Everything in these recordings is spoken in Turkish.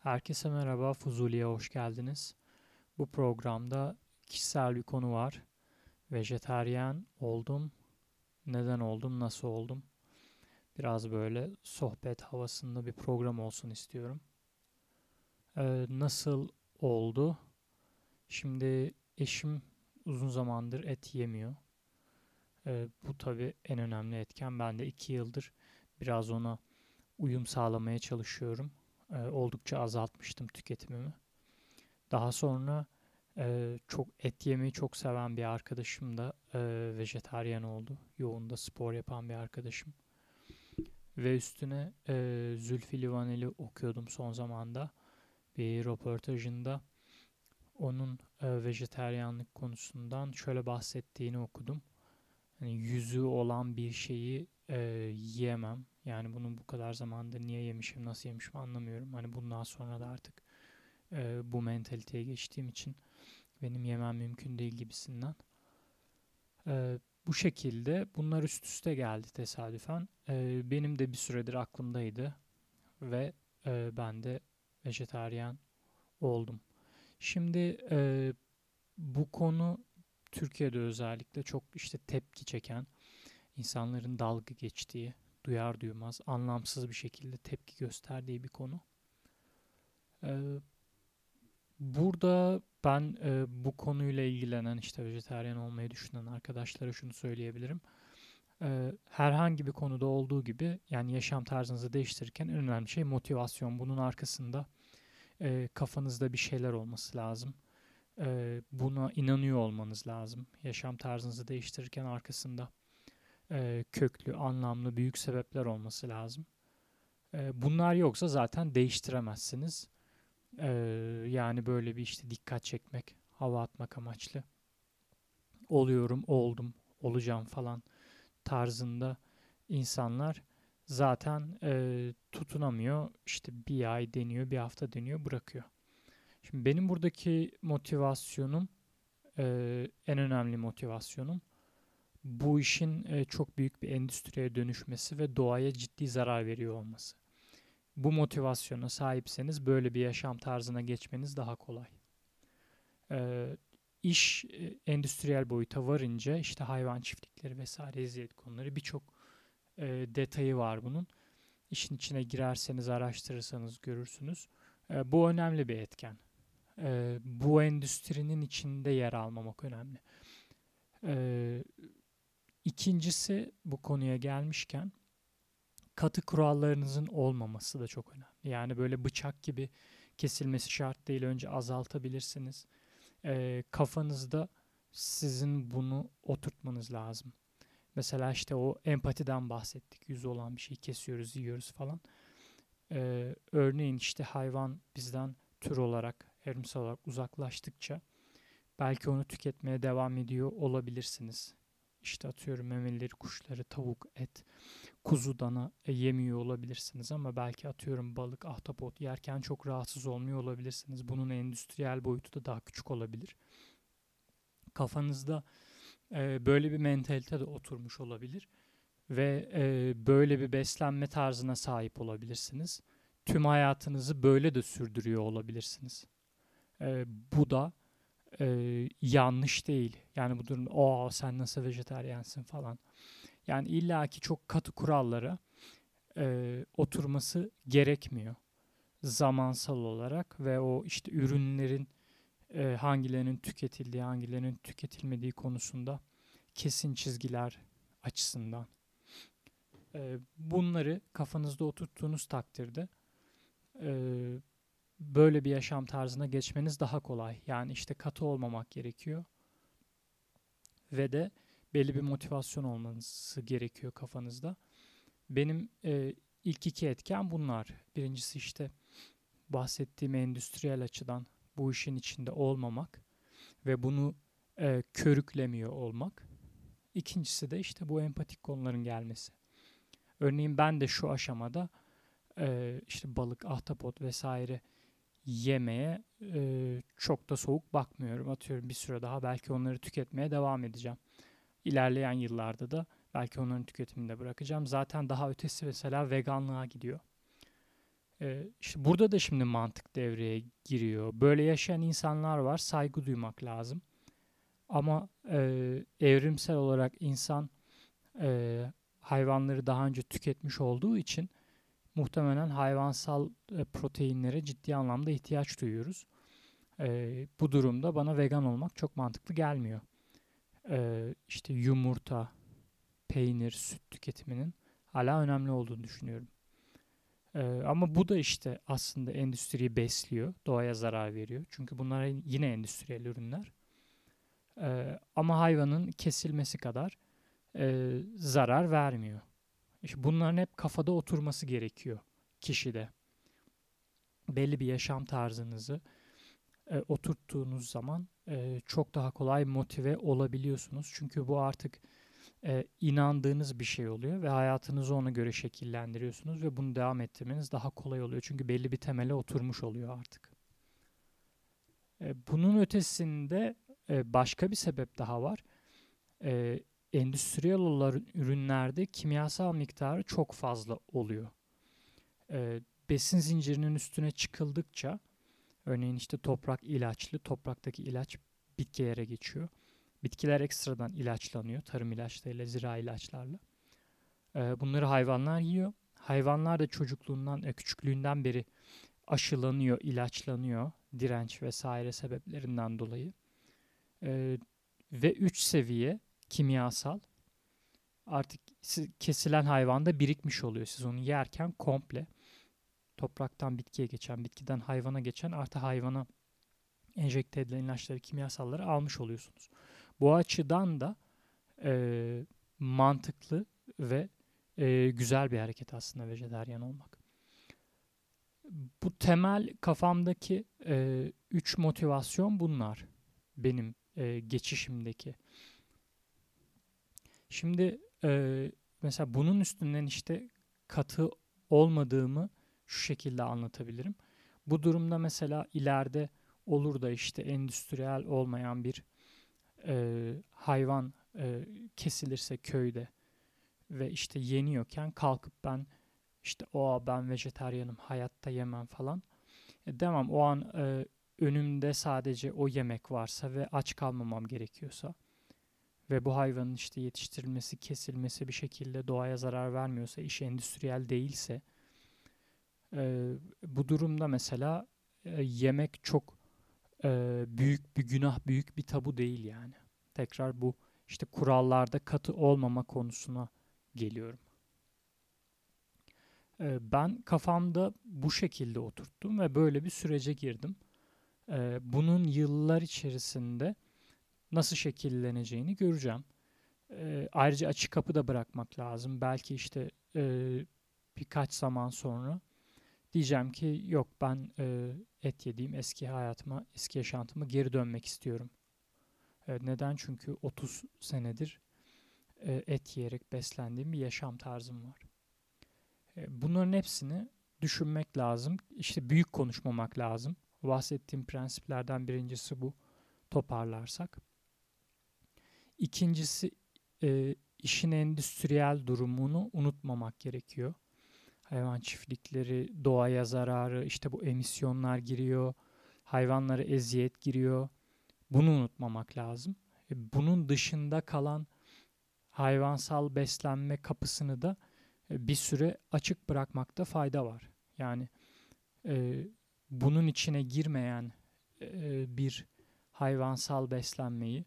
Herkese merhaba, Fuzuli'ye hoş geldiniz. Bu programda kişisel bir konu var. Vejetaryen oldum. Neden oldum, nasıl oldum? Biraz böyle sohbet havasında bir program olsun istiyorum. Ee, nasıl oldu? Şimdi eşim uzun zamandır et yemiyor. Ee, bu tabii en önemli etken. Ben de iki yıldır biraz ona uyum sağlamaya çalışıyorum e, oldukça azaltmıştım tüketimimi. Daha sonra e, çok et yemeyi çok seven bir arkadaşım da e, vejetaryen oldu. Yoğunda spor yapan bir arkadaşım. Ve üstüne e, Zülfü Livaneli okuyordum son zamanda. Bir röportajında onun e, vejeteryanlık konusundan şöyle bahsettiğini okudum. Hani yüzü olan bir şeyi e, yiyemem. Yani bunu bu kadar zamandır niye yemişim, nasıl yemişim anlamıyorum. Hani bundan sonra da artık e, bu mentaliteye geçtiğim için benim yemem mümkün değil gibisinden. E, bu şekilde bunlar üst üste geldi tesadüfen. E, benim de bir süredir aklımdaydı ve e, ben de vejetaryen oldum. Şimdi e, bu konu Türkiye'de özellikle çok işte tepki çeken, insanların dalga geçtiği, duyar duymaz anlamsız bir şekilde tepki gösterdiği bir konu. Ee, burada ben e, bu konuyla ilgilenen işte vejetaryen olmayı düşünen arkadaşlara şunu söyleyebilirim. Ee, herhangi bir konuda olduğu gibi yani yaşam tarzınızı değiştirirken en önemli şey motivasyon. Bunun arkasında e, kafanızda bir şeyler olması lazım. E, buna inanıyor olmanız lazım. Yaşam tarzınızı değiştirirken arkasında e, köklü, anlamlı, büyük sebepler olması lazım. E, bunlar yoksa zaten değiştiremezsiniz. E, yani böyle bir işte dikkat çekmek, hava atmak amaçlı. Oluyorum, oldum, olacağım falan tarzında insanlar zaten e, tutunamıyor. İşte bir ay deniyor, bir hafta deniyor, bırakıyor. Şimdi benim buradaki motivasyonum, e, en önemli motivasyonum bu işin e, çok büyük bir endüstriye dönüşmesi ve doğaya ciddi zarar veriyor olması. Bu motivasyona sahipseniz böyle bir yaşam tarzına geçmeniz daha kolay. E, iş e, endüstriyel boyuta varınca işte hayvan çiftlikleri vesaire eziyet konuları birçok e, detayı var bunun. İşin içine girerseniz, araştırırsanız görürsünüz. E, bu önemli bir etken. E, bu endüstrinin içinde yer almamak önemli. E, İkincisi bu konuya gelmişken katı kurallarınızın olmaması da çok önemli. Yani böyle bıçak gibi kesilmesi şart değil. Önce azaltabilirsiniz. E, kafanızda sizin bunu oturtmanız lazım. Mesela işte o empatiden bahsettik. Yüzü olan bir şeyi kesiyoruz, yiyoruz falan. Ee, örneğin işte hayvan bizden tür olarak, evrimsel olarak uzaklaştıkça belki onu tüketmeye devam ediyor olabilirsiniz işte atıyorum memelileri, kuşları, tavuk, et, kuzu, dana e, yemiyor olabilirsiniz ama belki atıyorum balık, ahtapot yerken çok rahatsız olmuyor olabilirsiniz. Bunun endüstriyel boyutu da daha küçük olabilir. Kafanızda e, böyle bir mentalite de oturmuş olabilir ve e, böyle bir beslenme tarzına sahip olabilirsiniz. Tüm hayatınızı böyle de sürdürüyor olabilirsiniz. E, bu da e, yanlış değil. Yani bu durum o sen nasıl vejetaryensin falan. Yani illaki çok katı kurallara e, oturması gerekmiyor. Zamansal olarak ve o işte ürünlerin e, hangilerinin tüketildiği, hangilerinin tüketilmediği konusunda kesin çizgiler açısından. E, bunları kafanızda oturttuğunuz takdirde e, böyle bir yaşam tarzına geçmeniz daha kolay. Yani işte katı olmamak gerekiyor. Ve de belli bir motivasyon olması gerekiyor kafanızda. Benim e, ilk iki etken bunlar. Birincisi işte bahsettiğim endüstriyel açıdan bu işin içinde olmamak ve bunu e, körüklemiyor olmak. İkincisi de işte bu empatik konuların gelmesi. Örneğin ben de şu aşamada e, işte balık, ahtapot vesaire yemeye e, çok da soğuk bakmıyorum. Atıyorum bir süre daha belki onları tüketmeye devam edeceğim. İlerleyen yıllarda da belki onların tüketimini de bırakacağım. Zaten daha ötesi mesela veganlığa gidiyor. E, işte burada da şimdi mantık devreye giriyor. Böyle yaşayan insanlar var, saygı duymak lazım. Ama e, evrimsel olarak insan e, hayvanları daha önce tüketmiş olduğu için muhtemelen hayvansal e, proteinlere ciddi anlamda ihtiyaç duyuyoruz. E, bu durumda bana vegan olmak çok mantıklı gelmiyor. E, işte yumurta, peynir, süt tüketiminin hala önemli olduğunu düşünüyorum. E, ama bu da işte aslında endüstriyi besliyor, doğaya zarar veriyor. Çünkü bunlar yine endüstriyel ürünler. E, ama hayvanın kesilmesi kadar e, zarar vermiyor. İşte bunların hep kafada oturması gerekiyor kişide. Belli bir yaşam tarzınızı e, oturttuğunuz zaman e, çok daha kolay motive olabiliyorsunuz. Çünkü bu artık e, inandığınız bir şey oluyor ve hayatınızı ona göre şekillendiriyorsunuz ve bunu devam ettirmeniz daha kolay oluyor. Çünkü belli bir temele oturmuş oluyor artık. E, bunun ötesinde e, başka bir sebep daha var. E, endüstriyel olan ürünlerde kimyasal miktarı çok fazla oluyor. E, besin zincirinin üstüne çıkıldıkça örneğin işte toprak ilaçlı, topraktaki ilaç bitkilere geçiyor. Bitkiler ekstradan ilaçlanıyor tarım ilaçlarıyla, zira ilaçlarla. E, bunları hayvanlar yiyor. Hayvanlar da çocukluğundan, e, küçüklüğünden beri aşılanıyor, ilaçlanıyor direnç vesaire sebeplerinden dolayı. E, ve üç seviye kimyasal artık kesilen hayvanda birikmiş oluyor. Siz onu yerken komple topraktan bitkiye geçen, bitkiden hayvana geçen artı hayvana enjekte edilen ilaçları, kimyasalları almış oluyorsunuz. Bu açıdan da e, mantıklı ve e, güzel bir hareket aslında vejeteryan olmak. Bu temel kafamdaki e, üç motivasyon bunlar. Benim e, geçişimdeki. Şimdi e, mesela bunun üstünden işte katı olmadığımı şu şekilde anlatabilirim. Bu durumda mesela ileride olur da işte endüstriyel olmayan bir e, hayvan e, kesilirse köyde ve işte yeniyorken kalkıp ben işte o ben vejetaryenim hayatta yemem falan e, demem o an e, önümde sadece o yemek varsa ve aç kalmamam gerekiyorsa ve bu hayvanın işte yetiştirilmesi, kesilmesi bir şekilde doğaya zarar vermiyorsa, iş endüstriyel değilse e, bu durumda mesela e, yemek çok e, büyük bir günah, büyük bir tabu değil yani. Tekrar bu işte kurallarda katı olmama konusuna geliyorum. E, ben kafamda bu şekilde oturttum ve böyle bir sürece girdim. E, bunun yıllar içerisinde nasıl şekilleneceğini göreceğim. E, ayrıca açık kapı da bırakmak lazım. Belki işte e, birkaç zaman sonra diyeceğim ki yok ben e, et yediğim eski hayatıma, eski yaşantıma geri dönmek istiyorum. E, neden? Çünkü 30 senedir e, et yiyerek beslendiğim bir yaşam tarzım var. E, bunların hepsini düşünmek lazım. İşte büyük konuşmamak lazım. Bahsettiğim prensiplerden birincisi bu toparlarsak. İkincisi e, işin endüstriyel durumunu unutmamak gerekiyor. Hayvan çiftlikleri, doğaya zararı, işte bu emisyonlar giriyor, hayvanlara eziyet giriyor. Bunu unutmamak lazım. E, bunun dışında kalan hayvansal beslenme kapısını da e, bir süre açık bırakmakta fayda var. Yani e, bunun içine girmeyen e, bir hayvansal beslenmeyi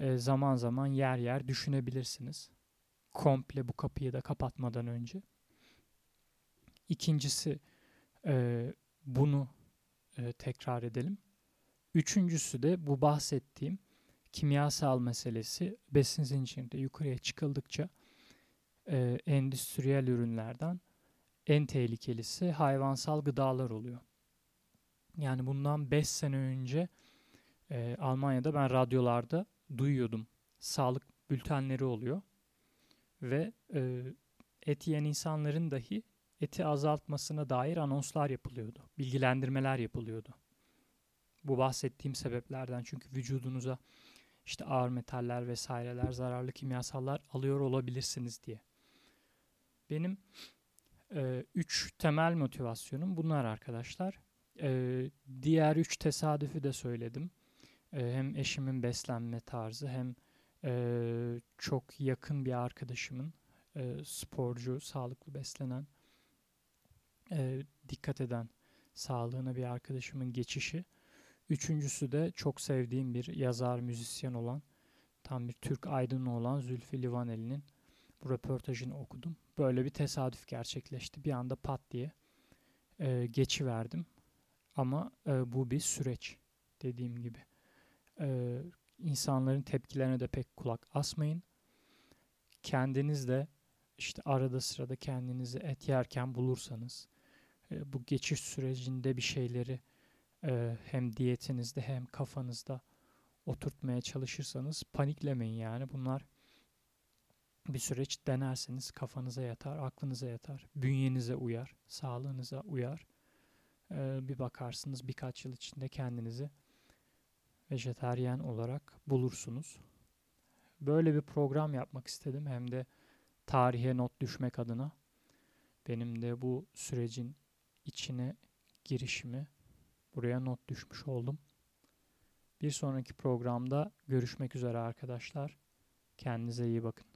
e, zaman zaman yer yer düşünebilirsiniz. Komple bu kapıyı da kapatmadan önce. İkincisi e, bunu e, tekrar edelim. Üçüncüsü de bu bahsettiğim kimyasal meselesi besin zincirinde yukarıya çıkıldıkça endüstriyel ürünlerden en tehlikelisi hayvansal gıdalar oluyor. Yani bundan 5 sene önce e, Almanya'da ben radyolarda duyuyordum. Sağlık bültenleri oluyor. Ve e, et yiyen insanların dahi eti azaltmasına dair anonslar yapılıyordu. Bilgilendirmeler yapılıyordu. Bu bahsettiğim sebeplerden çünkü vücudunuza işte ağır metaller vesaireler, zararlı kimyasallar alıyor olabilirsiniz diye. Benim Ee, üç temel motivasyonum bunlar arkadaşlar. Ee, diğer üç tesadüfü de söyledim. Ee, hem eşimin beslenme tarzı hem e, çok yakın bir arkadaşımın e, sporcu, sağlıklı beslenen, e, dikkat eden sağlığına bir arkadaşımın geçişi. Üçüncüsü de çok sevdiğim bir yazar, müzisyen olan, tam bir Türk aydını olan Zülfü Livaneli'nin bu röportajını okudum. Böyle bir tesadüf gerçekleşti. Bir anda pat diye e, geçiverdim. Ama e, bu bir süreç dediğim gibi. E, insanların tepkilerine de pek kulak asmayın. Kendiniz de işte arada sırada kendinizi et yerken bulursanız e, bu geçiş sürecinde bir şeyleri e, hem diyetinizde hem kafanızda oturtmaya çalışırsanız paniklemeyin yani bunlar bir süreç denerseniz kafanıza yatar, aklınıza yatar, bünyenize uyar, sağlığınıza uyar. Ee, bir bakarsınız birkaç yıl içinde kendinizi vejeteryen olarak bulursunuz. Böyle bir program yapmak istedim hem de tarihe not düşmek adına. Benim de bu sürecin içine girişimi buraya not düşmüş oldum. Bir sonraki programda görüşmek üzere arkadaşlar. Kendinize iyi bakın.